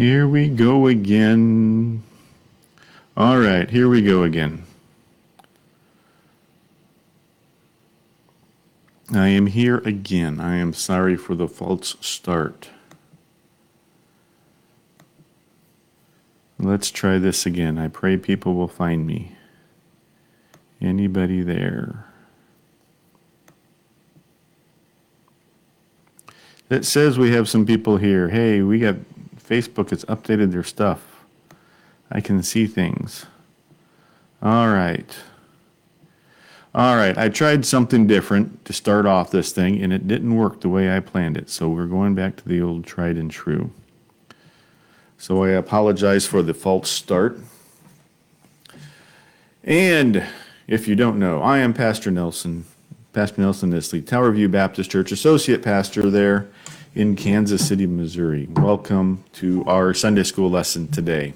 Here we go again. All right, here we go again. I am here again. I am sorry for the false start. Let's try this again. I pray people will find me. Anybody there? It says we have some people here. Hey, we got Facebook has updated their stuff. I can see things. All right. All right. I tried something different to start off this thing, and it didn't work the way I planned it. So we're going back to the old tried and true. So I apologize for the false start. And if you don't know, I am Pastor Nelson, Pastor Nelson Nisley, Tower View Baptist Church, Associate Pastor there in Kansas City, Missouri. Welcome to our Sunday school lesson today.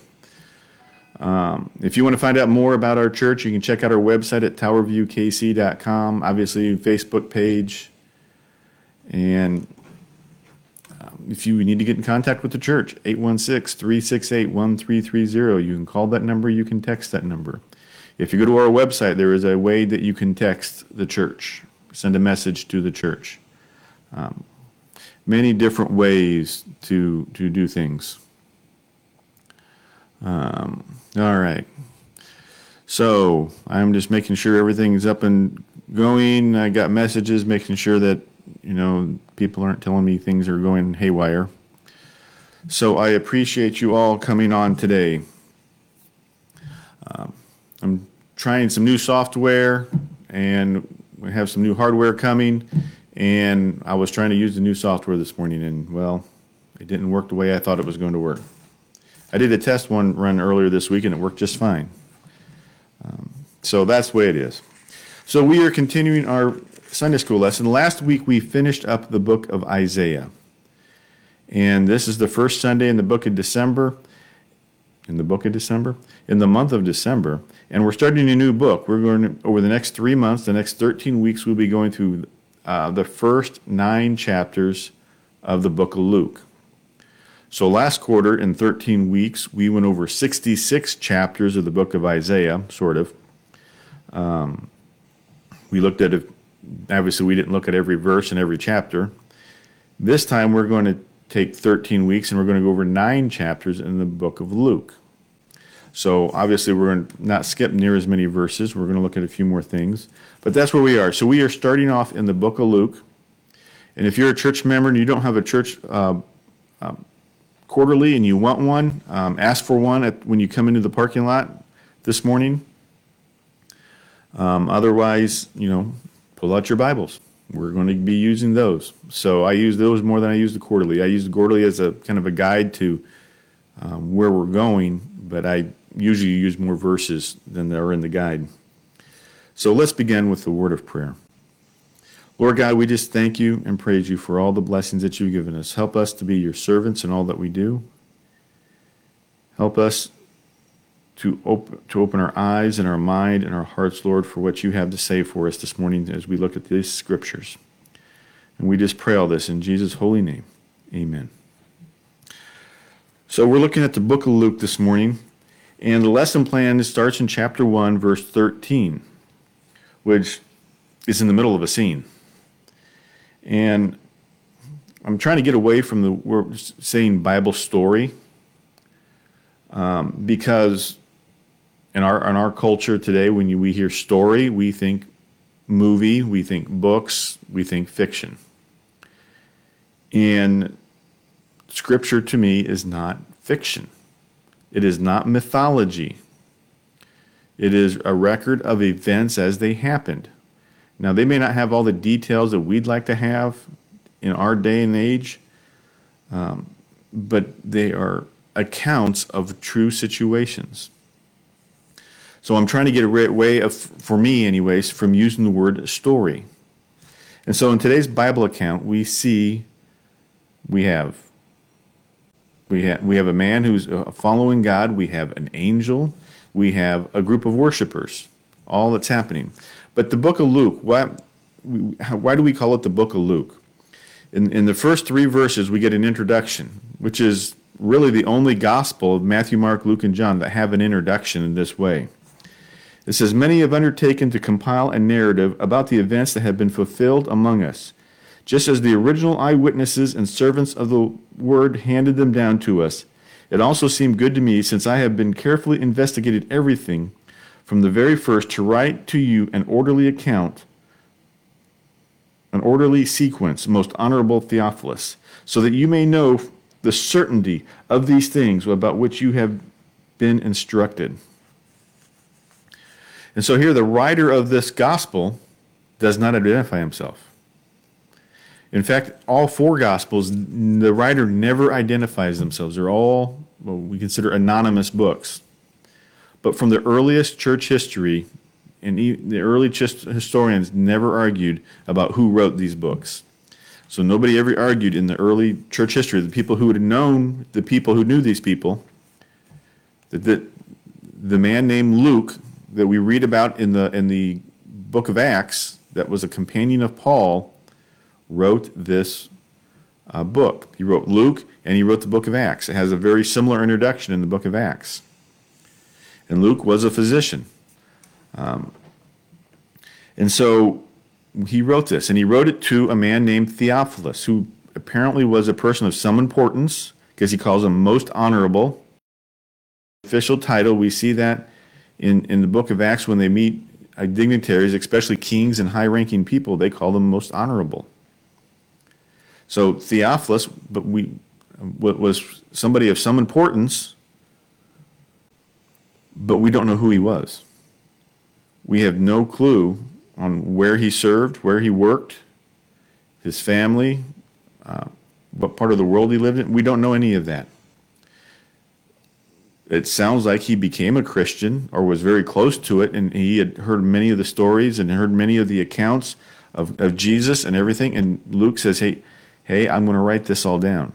Um, if you want to find out more about our church, you can check out our website at towerviewkc.com, obviously, Facebook page. And um, if you need to get in contact with the church, 816 368 1330. You can call that number, you can text that number. If you go to our website, there is a way that you can text the church, send a message to the church. Um, many different ways to to do things. Um, all right. So I'm just making sure everything's up and going. I got messages making sure that you know people aren't telling me things are going haywire. So I appreciate you all coming on today. Um, I'm trying some new software and we have some new hardware coming and I was trying to use the new software this morning, and well, it didn't work the way I thought it was going to work. I did a test one run earlier this week, and it worked just fine. Um, so that's the way it is. So we are continuing our Sunday school lesson. Last week we finished up the book of Isaiah. And this is the first Sunday in the book of December. In the book of December? In the month of December. And we're starting a new book. We're going to, over the next three months, the next 13 weeks, we'll be going through uh, the first nine chapters of the book of Luke. So last quarter, in 13 weeks, we went over 66 chapters of the book of Isaiah, sort of. Um, we looked at it, obviously, we didn't look at every verse in every chapter. This time, we're going to take 13 weeks and we're going to go over nine chapters in the book of Luke. So obviously, we're going to not skip near as many verses. We're going to look at a few more things. But that's where we are. So we are starting off in the book of Luke. And if you're a church member and you don't have a church uh, uh, quarterly and you want one, um, ask for one at, when you come into the parking lot this morning. Um, otherwise, you know, pull out your Bibles. We're going to be using those. So I use those more than I use the quarterly. I use the quarterly as a kind of a guide to um, where we're going, but I usually use more verses than are in the guide. So let's begin with the word of prayer. Lord God, we just thank you and praise you for all the blessings that you've given us. Help us to be your servants in all that we do. Help us to open, to open our eyes and our mind and our hearts, Lord, for what you have to say for us this morning as we look at these scriptures. And we just pray all this in Jesus' holy name. Amen. So we're looking at the book of Luke this morning, and the lesson plan starts in chapter 1, verse 13 which is in the middle of a scene. And I'm trying to get away from the we're saying Bible story um, because in our in our culture today, when you, we hear story, we think movie, we think books, we think fiction. And scripture to me is not fiction. It is not mythology. It is a record of events as they happened. Now, they may not have all the details that we'd like to have in our day and age, um, but they are accounts of true situations. So I'm trying to get away of, for me, anyways, from using the word story. And so in today's Bible account, we see we have we have we have a man who's uh, following God. We have an angel we have a group of worshipers, all that's happening. But the book of Luke, why, why do we call it the book of Luke? In, in the first three verses, we get an introduction, which is really the only gospel of Matthew, Mark, Luke, and John that have an introduction in this way. It says, Many have undertaken to compile a narrative about the events that have been fulfilled among us, just as the original eyewitnesses and servants of the word handed them down to us. It also seemed good to me, since I have been carefully investigated everything from the very first, to write to you an orderly account, an orderly sequence, most honorable Theophilus, so that you may know the certainty of these things about which you have been instructed. And so here, the writer of this gospel does not identify himself. In fact, all four gospels, the writer never identifies themselves. They're all what we consider anonymous books. But from the earliest church history, and the early historians never argued about who wrote these books. So nobody ever argued in the early church history, the people who had known, the people who knew these people, that, that the man named Luke that we read about in the in the book of Acts, that was a companion of Paul, wrote this uh, book. He wrote Luke and he wrote the book of Acts. It has a very similar introduction in the book of Acts. And Luke was a physician. Um, and so he wrote this, and he wrote it to a man named Theophilus, who apparently was a person of some importance because he calls him most honorable. Official title, we see that in, in the book of Acts when they meet uh, dignitaries, especially kings and high ranking people, they call them most honorable. So Theophilus, but we was somebody of some importance, but we don't know who he was. We have no clue on where he served, where he worked, his family, uh, what part of the world he lived in. We don't know any of that. It sounds like he became a Christian or was very close to it, and he had heard many of the stories and heard many of the accounts of, of Jesus and everything. And Luke says, Hey, hey, I'm going to write this all down.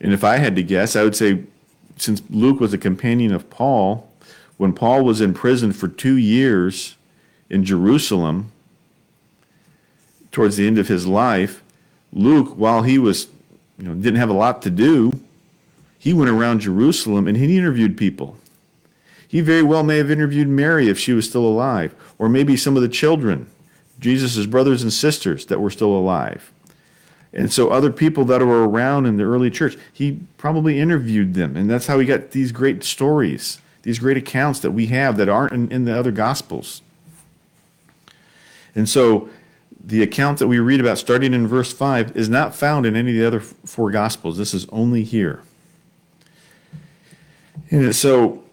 And if I had to guess, I would say, since Luke was a companion of Paul, when Paul was in prison for two years, in Jerusalem towards the end of his life, Luke, while he was, you know, didn't have a lot to do, he went around Jerusalem and he interviewed people. He very well may have interviewed Mary if she was still alive, or maybe some of the children, Jesus' brothers and sisters that were still alive. And so other people that were around in the early church, he probably interviewed them. And that's how he got these great stories, these great accounts that we have that aren't in, in the other gospels. And so the account that we read about starting in verse 5 is not found in any of the other four gospels. This is only here. And so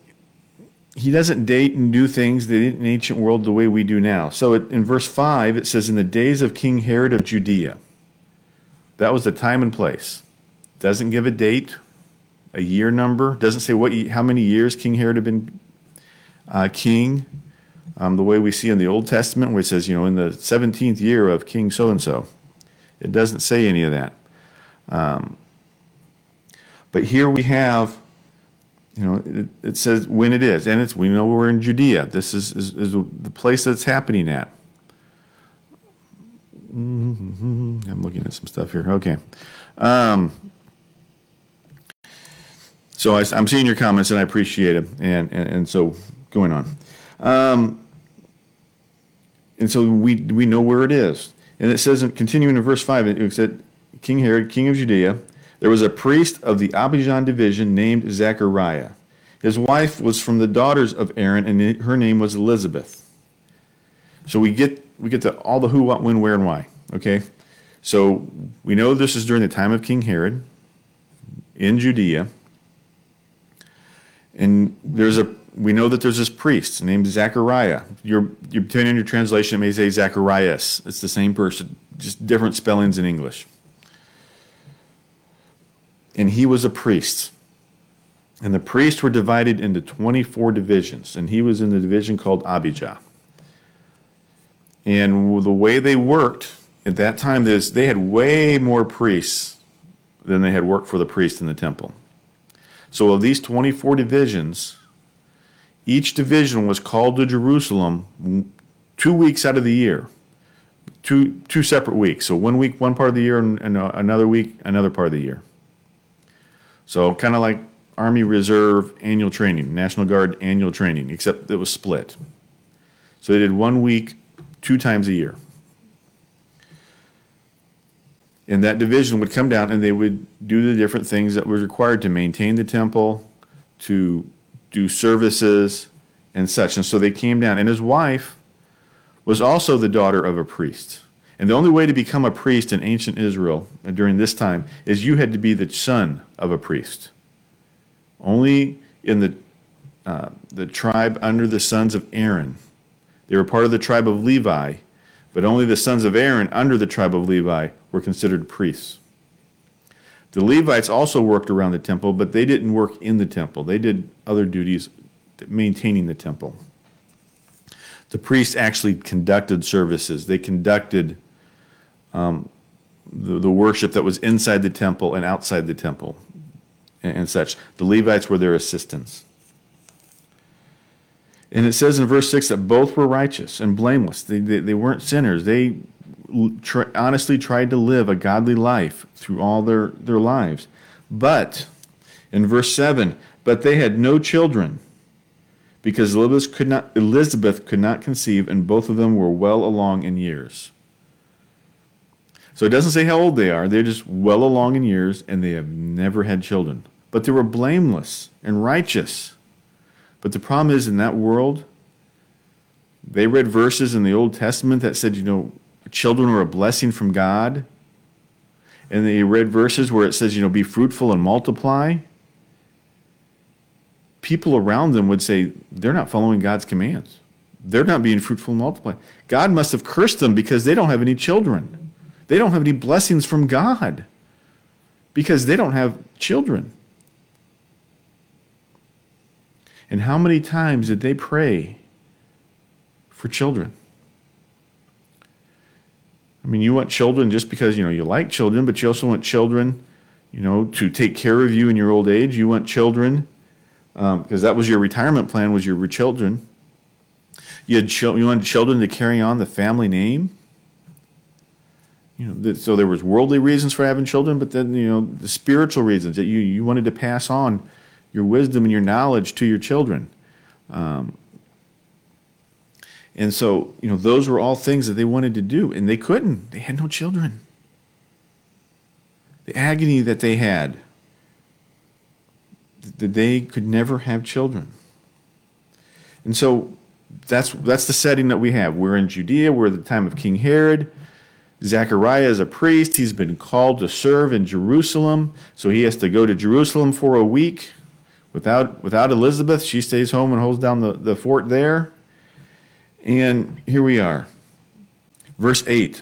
he doesn't date and do things in the ancient world the way we do now. So it, in verse 5, it says, In the days of King Herod of Judea. That was the time and place. Doesn't give a date, a year number, doesn't say what how many years King Herod had been uh, king um, the way we see in the Old Testament, where it says, you know, in the 17th year of King so and so. It doesn't say any of that. Um, but here we have, you know, it, it, says when it is, and it's we know we're in Judea. This is, is, is the place that's happening at. Mm-hmm. I'm looking at some stuff here. Okay. Um, so I, am seeing your comments and I appreciate them. And, and, and so going on. Um, and so we, we know where it is. And it says, continuing in verse 5, it said, King Herod, king of Judea, there was a priest of the Abijah division named Zechariah. His wife was from the daughters of Aaron, and her name was Elizabeth. So we get we get to all the who, what, when, where, and why. Okay, so we know this is during the time of King Herod in Judea, and there's a we know that there's this priest named Zachariah. You're, you're depending on your translation, it may say Zacharias. It's the same person, just different spellings in English. And he was a priest. And the priests were divided into 24 divisions, and he was in the division called Abijah. And the way they worked at that time is they had way more priests than they had worked for the priest in the temple. So of these 24 divisions, each division was called to Jerusalem two weeks out of the year, two, two separate weeks. So one week, one part of the year, and, and uh, another week, another part of the year. So kind of like Army Reserve annual training, National Guard annual training, except it was split. So they did one week, two times a year. And that division would come down and they would do the different things that were required to maintain the temple, to do services and such. And so they came down. And his wife was also the daughter of a priest. And the only way to become a priest in ancient Israel during this time is you had to be the son of a priest. Only in the, uh, the tribe under the sons of Aaron. They were part of the tribe of Levi, but only the sons of Aaron under the tribe of Levi were considered priests. The Levites also worked around the temple, but they didn't work in the temple. They did other duties maintaining the temple the priests actually conducted services. They conducted um, the, the worship that was inside the temple and outside the temple and, and such. The Levites were their assistants. And it says in verse 6 that both were righteous and blameless. They, they, they weren't sinners. They tr- honestly tried to live a godly life through all their, their lives. But, in verse 7, but they had no children because Elizabeth could not, Elizabeth could not conceive, and both of them were well along in years. So it doesn't say how old they are. They're just well along in years, and they have never had children. But they were blameless and righteous. But the problem is, in that world, they read verses in the Old Testament that said, you know, children were a blessing from God. And they read verses where it says, you know, be fruitful and multiply people around them would say, they're not following God's commands. They're not being fruitful and multiply. God must have cursed them because they don't have any children. They don't have any blessings from God because they don't have children. And how many times did they pray for children? I mean, you want children just because, you know, you like children, but you also want children, you know, to take care of you in your old age. You want children because um, that was your retirement plan was your children. You had ch- you wanted children to carry on the family name. You know, that, so there was worldly reasons for having children, but then you know the spiritual reasons that you you wanted to pass on your wisdom and your knowledge to your children. Um, and so, you know, those were all things that they wanted to do, and they couldn't. They had no children. The agony that they had that they could never have children. And so that's that's the setting that we have. We're in Judea, we're at the time of King Herod. Zechariah is a priest. He's been called to serve in Jerusalem, so he has to go to Jerusalem for a week. Without without Elizabeth, she stays home and holds down the, the fort there. And here we are. Verse 8.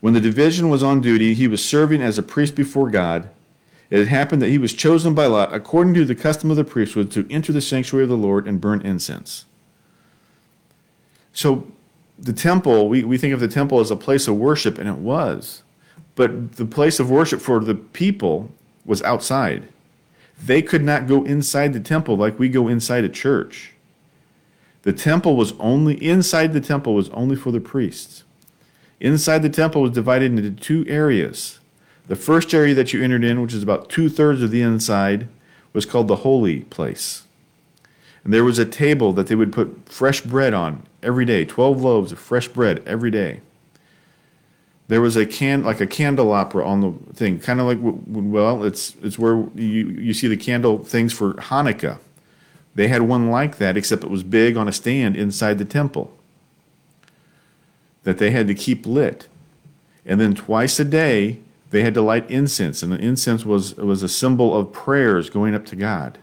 When the division was on duty, he was serving as a priest before God it had happened that he was chosen by lot, according to the custom of the priesthood, to enter the sanctuary of the Lord and burn incense. So the temple, we, we think of the temple as a place of worship, and it was. But the place of worship for the people was outside. They could not go inside the temple like we go inside a church. The temple was only, inside the temple was only for the priests. Inside the temple was divided into two areas the first area that you entered in, which is about two thirds of the inside, was called the holy place. And there was a table that they would put fresh bread on every day, 12 loaves of fresh bread every day. There was a can like a candelabra on the thing, kind of like well, it's it's where you you see the candle things for Hanukkah. They had one like that, except it was big on a stand inside the temple that they had to keep lit. And then twice a day, they had to light incense, and the incense was, was a symbol of prayers going up to God.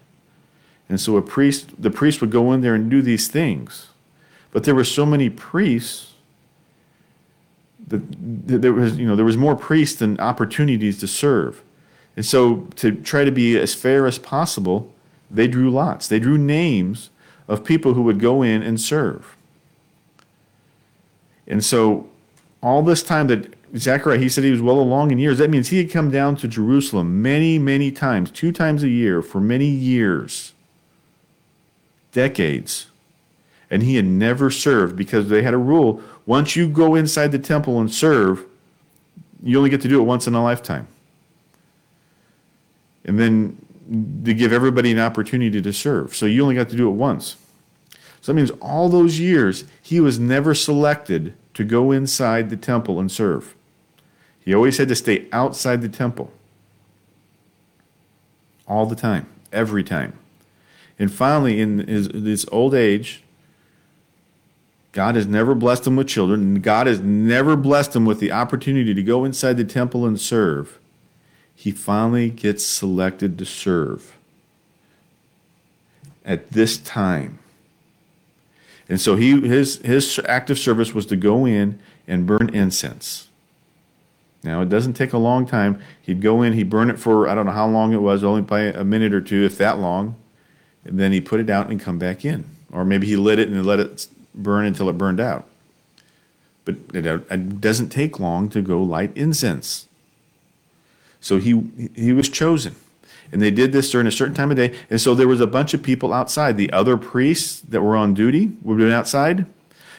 And so a priest, the priest would go in there and do these things. But there were so many priests that there was, you know, there was more priests than opportunities to serve. And so to try to be as fair as possible, they drew lots. They drew names of people who would go in and serve. And so all this time that Zechariah, he said he was well along in years. That means he had come down to Jerusalem many, many times, two times a year for many years, decades. And he had never served because they had a rule once you go inside the temple and serve, you only get to do it once in a lifetime. And then to give everybody an opportunity to serve. So you only got to do it once. So that means all those years, he was never selected to go inside the temple and serve. He always had to stay outside the temple. All the time, every time. And finally, in his, his old age, God has never blessed him with children, and God has never blessed him with the opportunity to go inside the temple and serve. He finally gets selected to serve at this time. And so he his his active service was to go in and burn incense. Now it doesn't take a long time. He'd go in, he'd burn it for I don't know how long it was, only by a minute or two, if that long, and then he put it out and come back in, or maybe he lit it and let it burn until it burned out. But it doesn't take long to go light incense. So he he was chosen. And they did this during a certain time of day. And so there was a bunch of people outside. The other priests that were on duty would be outside.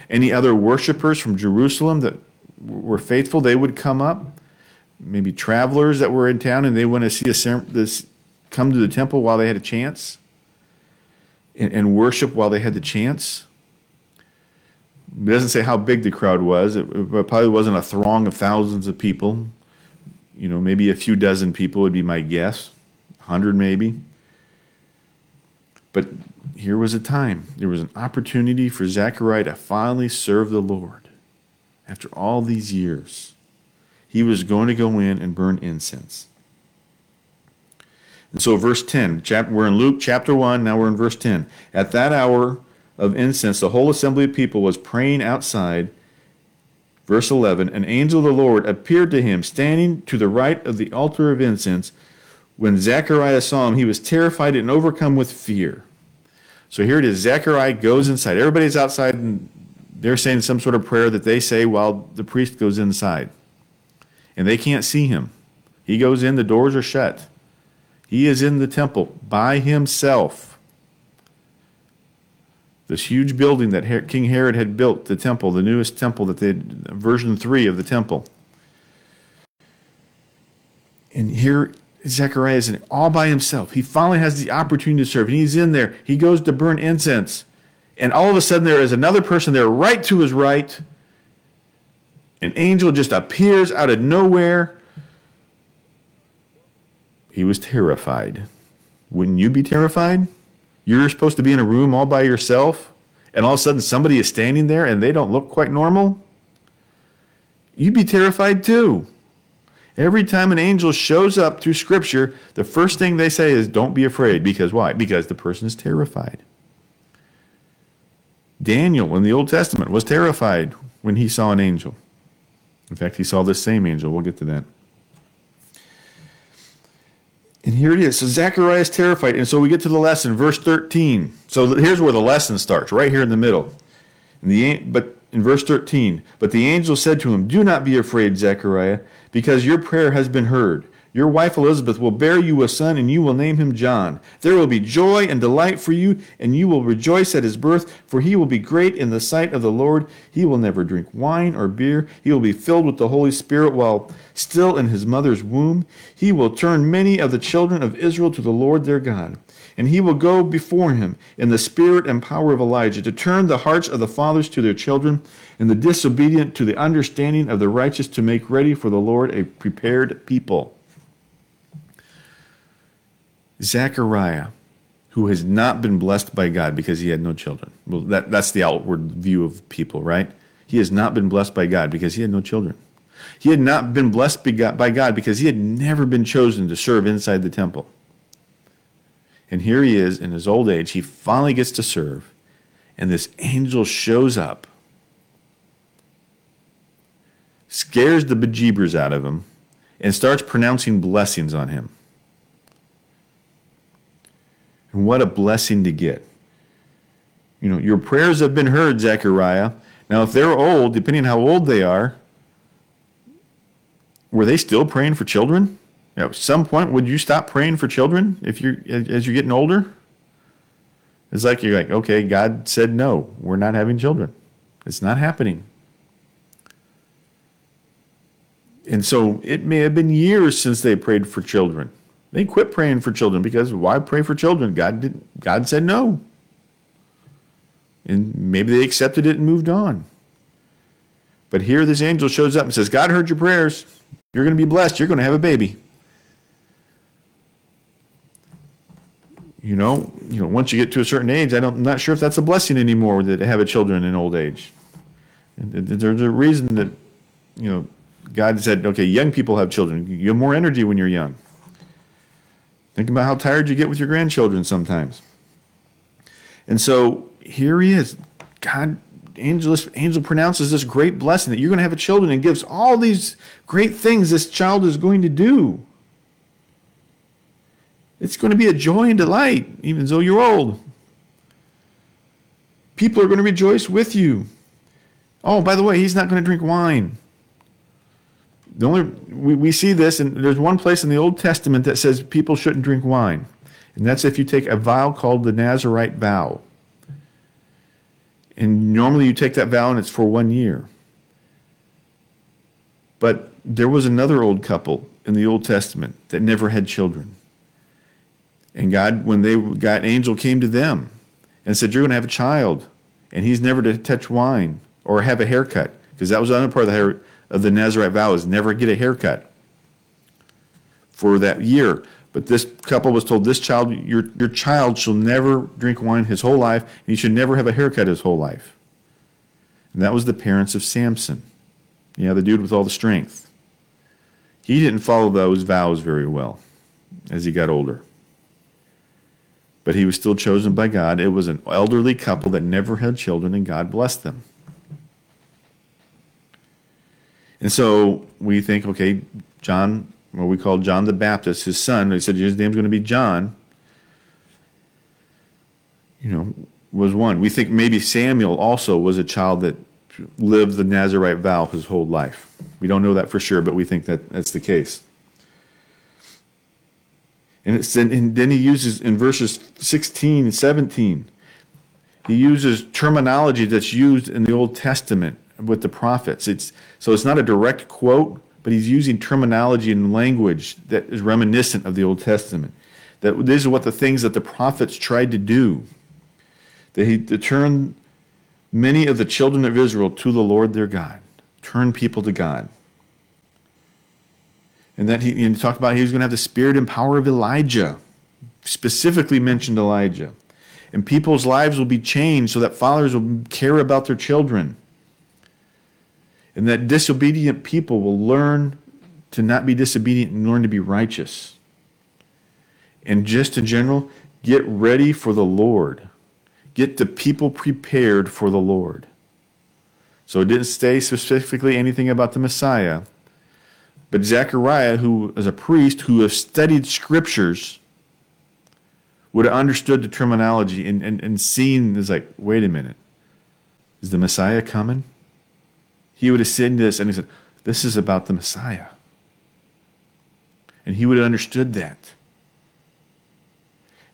Any other worshipers from Jerusalem that were faithful, they would come up. Maybe travelers that were in town and they want to see a, this come to the temple while they had a chance and, and worship while they had the chance. It doesn't say how big the crowd was. It, it probably wasn't a throng of thousands of people. You know, maybe a few dozen people would be my guess, 100 maybe. But here was a time, there was an opportunity for Zechariah to finally serve the Lord after all these years. He was going to go in and burn incense. And so, verse 10, we're in Luke chapter 1, now we're in verse 10. At that hour of incense, the whole assembly of people was praying outside. Verse 11 An angel of the Lord appeared to him, standing to the right of the altar of incense. When Zechariah saw him, he was terrified and overcome with fear. So here it is Zechariah goes inside. Everybody's outside and they're saying some sort of prayer that they say while the priest goes inside. And they can't see him. He goes in, the doors are shut. He is in the temple by himself. This huge building that King Herod had built, the temple, the newest temple that they had, version 3 of the temple. And here Zechariah is all by himself. He finally has the opportunity to serve. And he's in there. He goes to burn incense. And all of a sudden, there is another person there right to his right. An angel just appears out of nowhere he was terrified. Wouldn't you be terrified? You're supposed to be in a room all by yourself, and all of a sudden somebody is standing there and they don't look quite normal? You'd be terrified too. Every time an angel shows up through Scripture, the first thing they say is, Don't be afraid. Because why? Because the person is terrified. Daniel in the Old Testament was terrified when he saw an angel. In fact, he saw this same angel. We'll get to that. And here it is. So Zechariah is terrified. And so we get to the lesson, verse 13. So here's where the lesson starts, right here in the middle. The, but in verse 13, but the angel said to him, Do not be afraid, Zechariah, because your prayer has been heard. Your wife Elizabeth will bear you a son, and you will name him John. There will be joy and delight for you, and you will rejoice at his birth, for he will be great in the sight of the Lord. He will never drink wine or beer. He will be filled with the Holy Spirit while still in his mother's womb. He will turn many of the children of Israel to the Lord their God. And he will go before him in the spirit and power of Elijah to turn the hearts of the fathers to their children and the disobedient to the understanding of the righteous to make ready for the Lord a prepared people. Zechariah, who has not been blessed by God because he had no children. Well, that, that's the outward view of people, right? He has not been blessed by God because he had no children. He had not been blessed by God because he had never been chosen to serve inside the temple. And here he is in his old age. He finally gets to serve. And this angel shows up, scares the bejeebers out of him, and starts pronouncing blessings on him. And what a blessing to get. You know, your prayers have been heard, Zechariah. Now, if they're old, depending how old they are, were they still praying for children? At some point, would you stop praying for children if you're as you're getting older? It's like you're like, okay, God said no, we're not having children. It's not happening. And so it may have been years since they prayed for children. They quit praying for children because why pray for children? God didn't, God said no. And maybe they accepted it and moved on. But here this angel shows up and says, God heard your prayers. You're going to be blessed. You're going to have a baby. You know, you know, once you get to a certain age, I I'm not sure if that's a blessing anymore to have a children in old age. And there's a reason that, you know, God said, okay, young people have children. You have more energy when you're young. Think about how tired you get with your grandchildren sometimes. And so here he is. God, angel, angel pronounces this great blessing that you're going to have a children and gives all these great things this child is going to do. It's going to be a joy and delight, even though you're old. People are going to rejoice with you. Oh, by the way, he's not going to drink wine. The only we, we see this, and there's one place in the Old Testament that says people shouldn't drink wine, and that's if you take a vow called the Nazarite vow. And normally you take that vow and it's for one year. But there was another old couple in the Old Testament that never had children. And God, when they got an angel came to them and said, You're going to have a child. And he's never to touch wine or have a haircut. Because that was another part of the, of the Nazarite vow is never get a haircut for that year. But this couple was told, This child, your, your child shall never drink wine his whole life, and he should never have a haircut his whole life. And that was the parents of Samson. Yeah, the dude with all the strength. He didn't follow those vows very well as he got older but he was still chosen by God. It was an elderly couple that never had children, and God blessed them. And so we think, okay, John, what we call John the Baptist, his son, he said his name's going to be John, you know, was one. We think maybe Samuel also was a child that lived the Nazarite vow his whole life. We don't know that for sure, but we think that that's the case. And, it's, and then he uses in verses 16 and 17, he uses terminology that's used in the Old Testament with the prophets. It's, so it's not a direct quote, but he's using terminology and language that is reminiscent of the Old Testament. That these are what the things that the prophets tried to do. That he to turn many of the children of Israel to the Lord their God, turn people to God and that he, he talked about he was going to have the spirit and power of Elijah, specifically mentioned Elijah. And people's lives will be changed so that fathers will care about their children. And that disobedient people will learn to not be disobedient and learn to be righteous. And just in general, get ready for the Lord. Get the people prepared for the Lord. So it didn't say specifically anything about the Messiah but Zechariah, who is a priest who has studied scriptures, would have understood the terminology and, and, and seen is like, wait a minute, is the Messiah coming? He would have seen this and he said, This is about the Messiah. And he would have understood that.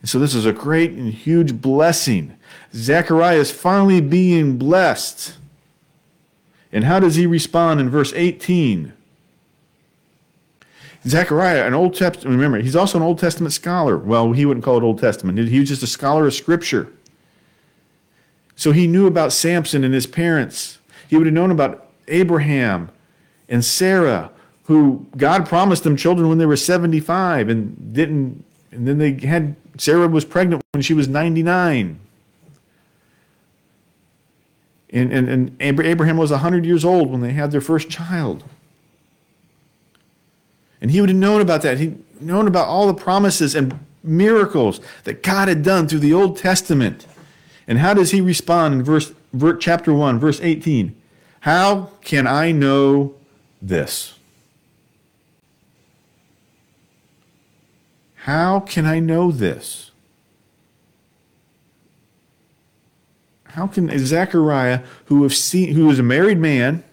And so this is a great and huge blessing. Zechariah is finally being blessed. And how does he respond in verse 18? Zechariah, an Old Testament, remember, he's also an Old Testament scholar. Well, he wouldn't call it Old Testament. He was just a scholar of Scripture. So he knew about Samson and his parents. He would have known about Abraham and Sarah, who God promised them children when they were 75 and didn't, and then they had, Sarah was pregnant when she was 99. And, and, and Abraham was 100 years old when they had their first child. And he would have known about that. He'd known about all the promises and miracles that God had done through the Old Testament. And how does he respond in verse, verse chapter 1, verse 18? How can I know this? How can I know this? How can Zechariah, who, have seen, who was a married man,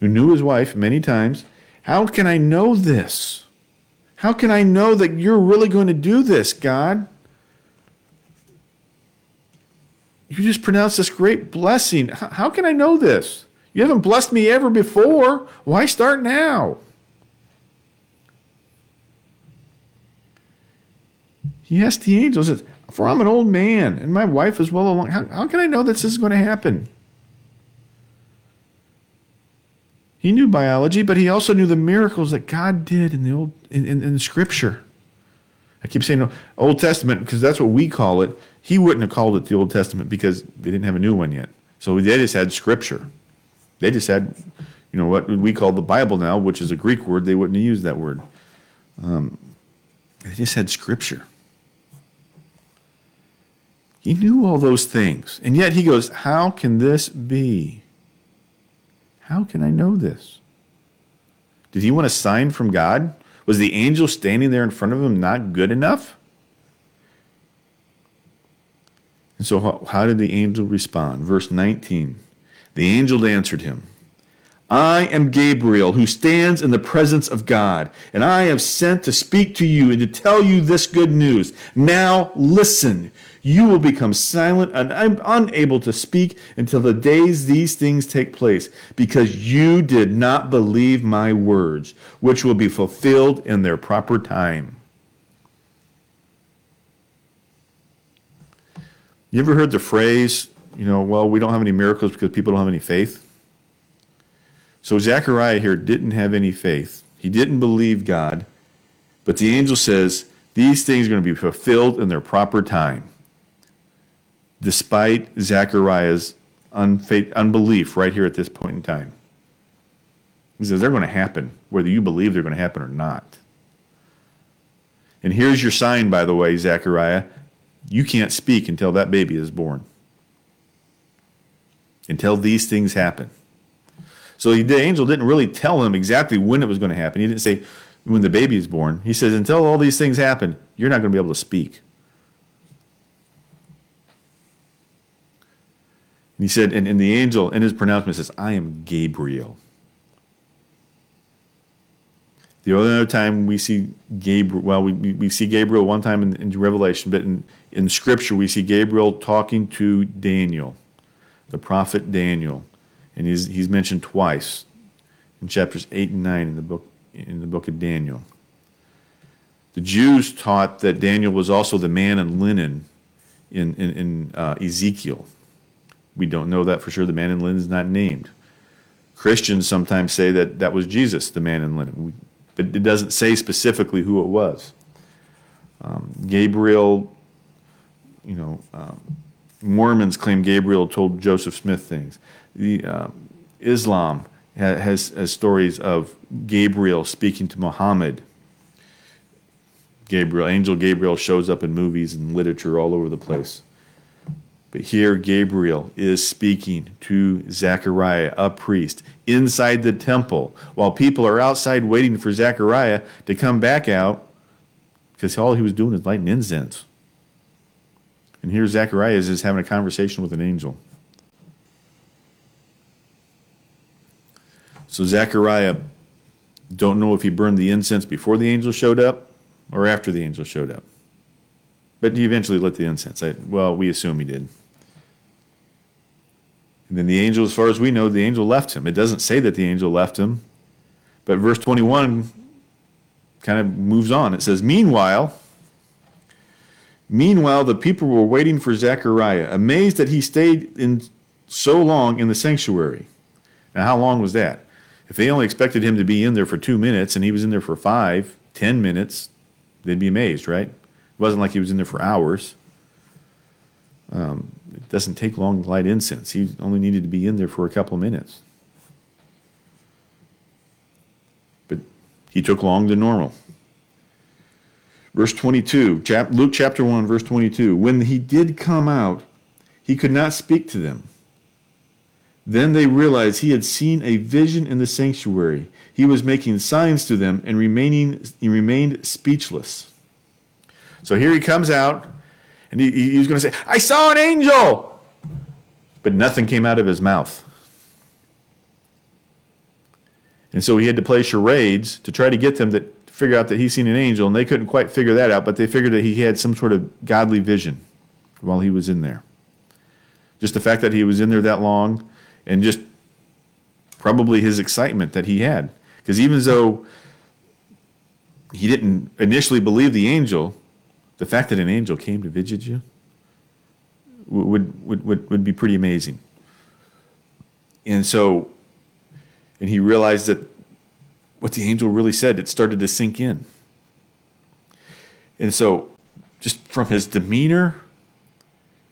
who knew his wife many times, how can I know this? How can I know that you're really going to do this, God? You just pronounced this great blessing. How can I know this? You haven't blessed me ever before. Why start now? He asked the angel, says, For I'm an old man and my wife is well along. How, how can I know this is going to happen? He knew biology, but he also knew the miracles that God did in the old in, in, in Scripture. I keep saying Old Testament because that's what we call it. He wouldn't have called it the Old Testament because they didn't have a new one yet. So they just had Scripture. They just had, you know, what we call the Bible now, which is a Greek word. They wouldn't have used that word. Um, they just had Scripture. He knew all those things. And yet he goes, How can this be? How can I know this? Did he want a sign from God? Was the angel standing there in front of him not good enough? And so, how, how did the angel respond? Verse 19 The angel answered him, I am Gabriel, who stands in the presence of God, and I have sent to speak to you and to tell you this good news. Now listen you will become silent and I'm unable to speak until the days these things take place, because you did not believe my words, which will be fulfilled in their proper time. You ever heard the phrase, you know, well, we don't have any miracles because people don't have any faith? So Zechariah here didn't have any faith. He didn't believe God. But the angel says, these things are going to be fulfilled in their proper time despite Zechariah's unfaith, unbelief right here at this point in time. He says they're going to happen, whether you believe they're going to happen or not. And here's your sign, by the way, Zechariah. You can't speak until that baby is born, until these things happen. So the angel didn't really tell him exactly when it was going to happen. He didn't say when the baby is born. He says, until all these things happen, you're not going to be able to speak. And he said, and, and the angel in his pronouncement says, I am Gabriel. The other time we see Gabriel, well, we, we see Gabriel one time in, in Revelation, but in, in Scripture we see Gabriel talking to Daniel, the prophet Daniel. And he's, he's mentioned twice in chapters 8 and 9 in the book, in the book of Daniel. The Jews taught that Daniel was also the man in linen in, in, in uh, Ezekiel. We don't know that for sure. The man in linen is not named. Christians sometimes say that that was Jesus, the man in linen, but it doesn't say specifically who it was. Um, Gabriel, you know, um, Mormons claim Gabriel told Joseph Smith things. The uh, Islam has, has stories of Gabriel speaking to Muhammad. Gabriel, Angel Gabriel shows up in movies and literature all over the place. But here Gabriel is speaking to Zechariah, a priest, inside the temple, while people are outside waiting for Zechariah to come back out because all he was doing is lighting incense. And here Zacharias is having a conversation with an angel. So Zechariah don't know if he burned the incense before the angel showed up or after the angel showed up. But he eventually lit the incense. I, well, we assume he did. And then the angel, as far as we know, the angel left him. It doesn't say that the angel left him, but verse 21 kind of moves on. It says, Meanwhile, meanwhile, the people were waiting for Zechariah, amazed that he stayed in so long in the sanctuary. Now, how long was that? If they only expected him to be in there for two minutes and he was in there for five, ten minutes, they'd be amazed, right? It wasn't like he was in there for hours. Um, it doesn't take long to light incense. He only needed to be in there for a couple of minutes. But he took longer than normal. Verse 22, Luke chapter 1, verse 22. When he did come out, he could not speak to them. Then they realized he had seen a vision in the sanctuary. He was making signs to them and remaining, he remained speechless. So here he comes out and he, he was going to say, I saw an angel. But nothing came out of his mouth. And so he had to play charades to try to get them to figure out that he's seen an angel. And they couldn't quite figure that out, but they figured that he had some sort of godly vision while he was in there. Just the fact that he was in there that long and just probably his excitement that he had. Because even though he didn't initially believe the angel, the fact that an angel came to visit you would, would, would, would be pretty amazing. And so, and he realized that what the angel really said, it started to sink in. And so, just from his demeanor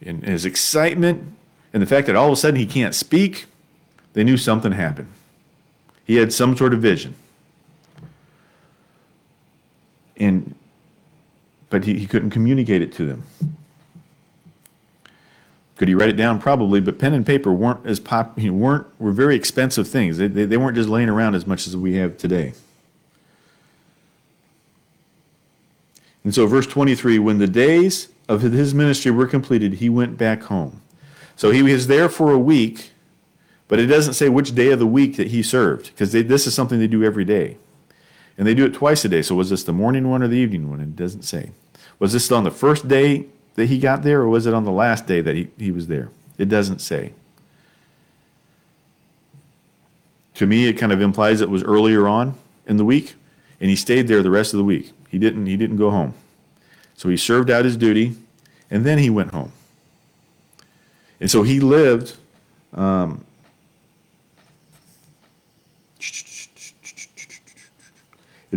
and his excitement, and the fact that all of a sudden he can't speak, they knew something happened. He had some sort of vision. And but he, he couldn't communicate it to them. Could he write it down? Probably, but pen and paper weren't as pop, you know, weren't were very expensive things. They, they, they weren't just laying around as much as we have today. And so, verse 23 when the days of his ministry were completed, he went back home. So he was there for a week, but it doesn't say which day of the week that he served, because this is something they do every day. And they do it twice a day. So was this the morning one or the evening one? It doesn't say. Was this on the first day that he got there, or was it on the last day that he, he was there? It doesn't say. To me, it kind of implies it was earlier on in the week, and he stayed there the rest of the week. He didn't, he didn't go home. So he served out his duty, and then he went home. And so he lived um,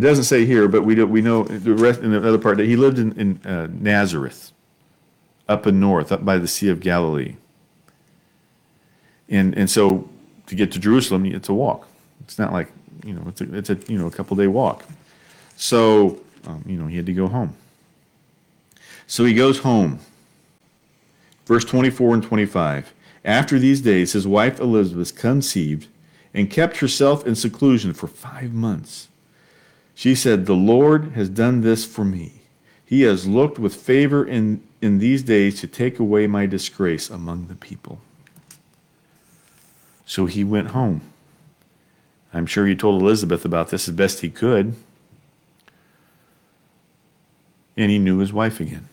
It doesn't say here, but we, do, we know the rest in another part that he lived in, in uh, Nazareth, up in north, up by the Sea of Galilee. And, and so to get to Jerusalem, it's a walk. It's not like, you know, it's a, it's a you know, a couple day walk. So, um, you know, he had to go home. So he goes home. Verse 24 and 25. After these days, his wife Elizabeth conceived and kept herself in seclusion for five months. She said, The Lord has done this for me. He has looked with favor in, in these days to take away my disgrace among the people. So he went home. I'm sure he told Elizabeth about this as best he could. And he knew his wife again.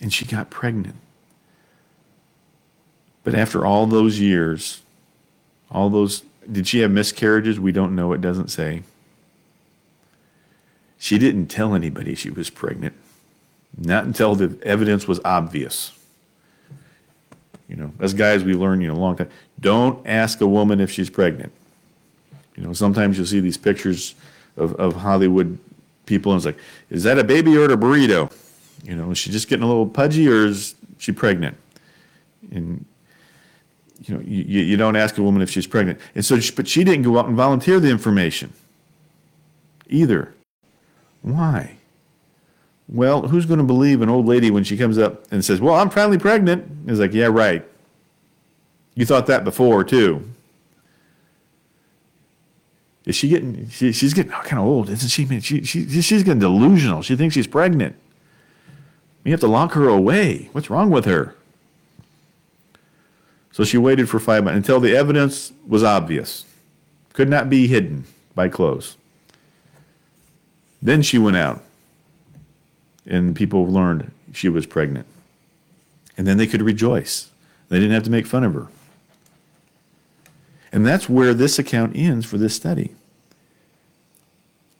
And she got pregnant. But after all those years, all those, did she have miscarriages? We don't know. It doesn't say. She didn't tell anybody she was pregnant, not until the evidence was obvious. You know, as guys, we learned, you know, a long time. Don't ask a woman if she's pregnant. You know, sometimes you'll see these pictures of, of Hollywood people, and it's like, is that a baby or a burrito? You know, is she just getting a little pudgy or is she pregnant? And, you know, you, you don't ask a woman if she's pregnant. And so, but she didn't go out and volunteer the information either. Why? Well, who's going to believe an old lady when she comes up and says, Well, I'm finally pregnant? It's like, Yeah, right. You thought that before, too. Is she getting, she, she's getting oh, kind of old, isn't she? she, she? She's getting delusional. She thinks she's pregnant. You have to lock her away. What's wrong with her? So she waited for five months until the evidence was obvious, could not be hidden by clothes. Then she went out, and people learned she was pregnant. And then they could rejoice. They didn't have to make fun of her. And that's where this account ends for this study.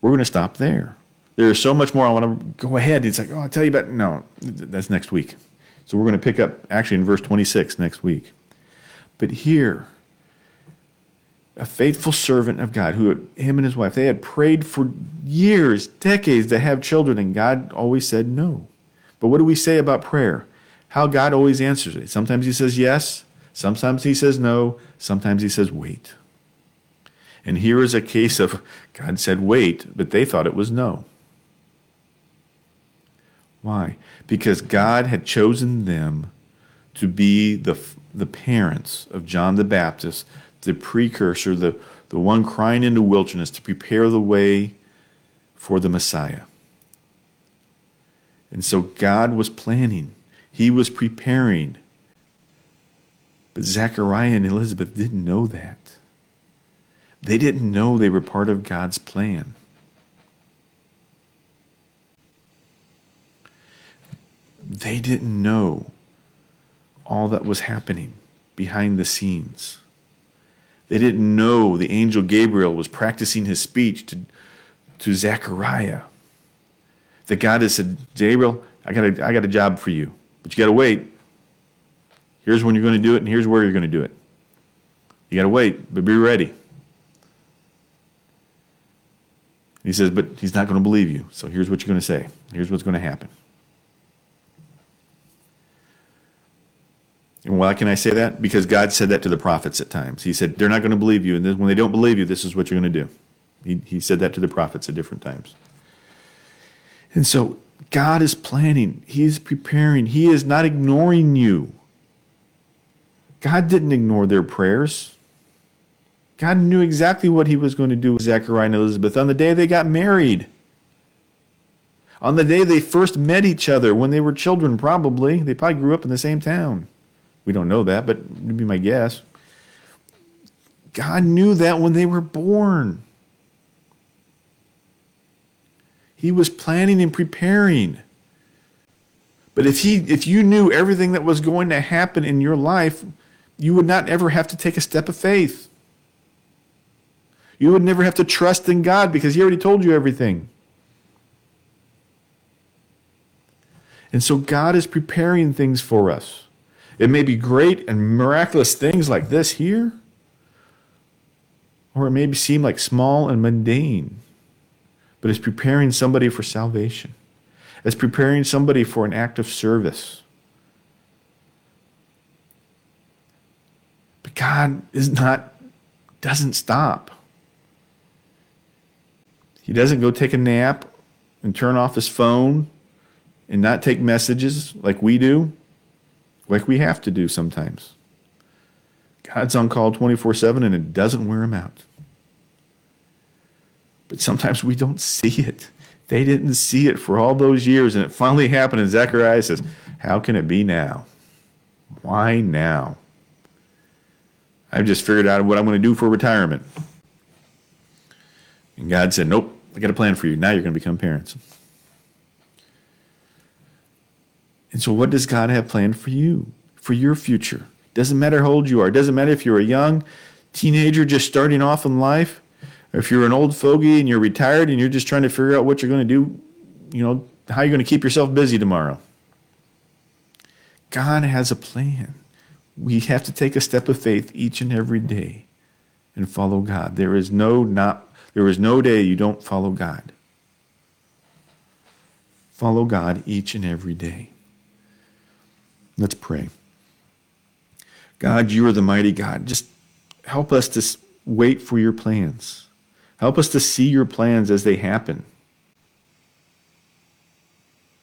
We're going to stop there. There's so much more I want to go ahead. It's like, oh, I'll tell you about. No, that's next week. So we're going to pick up actually in verse 26 next week. But here, a faithful servant of God, who him and his wife, they had prayed for years, decades to have children, and God always said no. But what do we say about prayer? How God always answers it. Sometimes he says yes, sometimes he says no, sometimes he says wait. And here is a case of God said wait, but they thought it was no. Why? Because God had chosen them to be the, the parents of John the Baptist the precursor, the, the one crying in the wilderness to prepare the way for the Messiah. And so God was planning, He was preparing. But Zechariah and Elizabeth didn't know that. They didn't know they were part of God's plan. They didn't know all that was happening behind the scenes. They didn't know the angel Gabriel was practicing his speech to, to Zechariah. That God had said, Gabriel, I got a, I got a job for you, but you got to wait. Here's when you're going to do it, and here's where you're going to do it. You got to wait, but be ready. He says, but he's not going to believe you. So here's what you're going to say. Here's what's going to happen. And why can I say that? Because God said that to the prophets at times. He said, they're not going to believe you. And then when they don't believe you, this is what you're going to do. He, he said that to the prophets at different times. And so God is planning, He is preparing, He is not ignoring you. God didn't ignore their prayers. God knew exactly what He was going to do with Zechariah and Elizabeth on the day they got married. On the day they first met each other when they were children, probably. They probably grew up in the same town. We don't know that, but it'd be my guess. God knew that when they were born. He was planning and preparing. But if he if you knew everything that was going to happen in your life, you would not ever have to take a step of faith. You would never have to trust in God because he already told you everything. And so God is preparing things for us. It may be great and miraculous things like this here, or it may seem like small and mundane but it's preparing somebody for salvation. It's preparing somebody for an act of service. But God is not, doesn't stop. He doesn't go take a nap and turn off his phone and not take messages like we do, like we have to do sometimes. God's on call 24 7 and it doesn't wear him out. But sometimes we don't see it. They didn't see it for all those years, and it finally happened. And Zechariah says, How can it be now? Why now? I've just figured out what I'm going to do for retirement. And God said, Nope, I got a plan for you. Now you're going to become parents. And so, what does God have planned for you, for your future? Doesn't matter how old you are. Doesn't matter if you're a young teenager just starting off in life or if you're an old fogey and you're retired and you're just trying to figure out what you're going to do, you know, how you're going to keep yourself busy tomorrow. God has a plan. We have to take a step of faith each and every day and follow God. There is no not there is no day you don't follow God. Follow God each and every day. Let's pray. God, you are the mighty God. Just help us to wait for your plans. Help us to see your plans as they happen.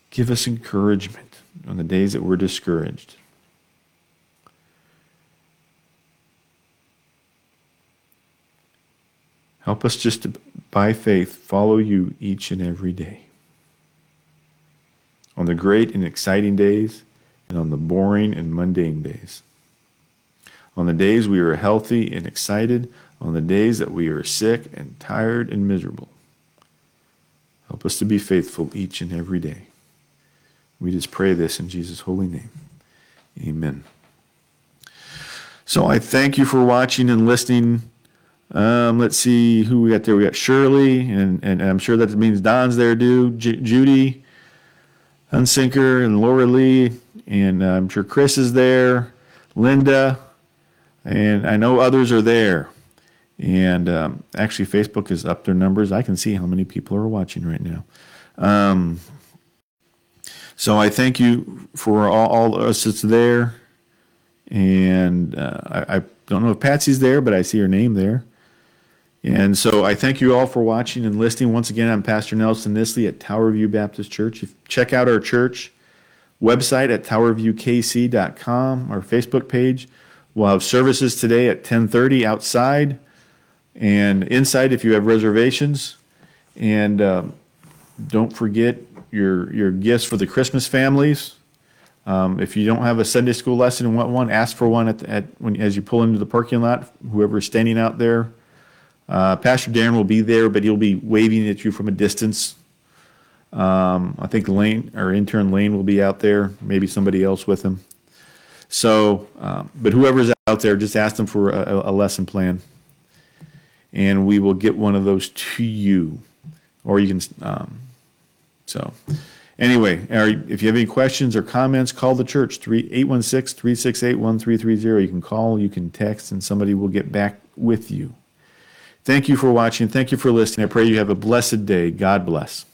Give us encouragement on the days that we're discouraged. Help us just to, by faith, follow you each and every day. On the great and exciting days, and on the boring and mundane days. On the days we are healthy and excited, on the days that we are sick and tired and miserable. Help us to be faithful each and every day. We just pray this in Jesus' holy name. Amen. So I thank you for watching and listening. Um, let's see who we got there. We got Shirley, and, and I'm sure that means Don's there, too. J- Judy, Unsinker, and Laura Lee, and I'm sure Chris is there, Linda, and I know others are there. And um, actually, Facebook has upped their numbers. I can see how many people are watching right now. Um, so I thank you for all, all us that's there. And uh, I, I, don't know if Patsy's there, but I see her name there. And so I thank you all for watching and listening. Once again, I'm Pastor Nelson Nisley at Tower View Baptist Church. If, check out our church website at towerviewkc.com, our Facebook page. We'll have services today at 10:30 outside and inside if you have reservations. And um, don't forget your your gifts for the Christmas families. Um, if you don't have a Sunday school lesson and want one, ask for one at, at when as you pull into the parking lot. Whoever's standing out there, uh, Pastor Darren will be there, but he'll be waving at you from a distance. Um, I think Lane, our intern Lane, will be out there. Maybe somebody else with him. So, um, but whoever's out there, just ask them for a, a lesson plan and we will get one of those to you, or you can. Um, so, Anyway, if you have any questions or comments, call the church, 816 368 1330. You can call, you can text, and somebody will get back with you. Thank you for watching. Thank you for listening. I pray you have a blessed day. God bless.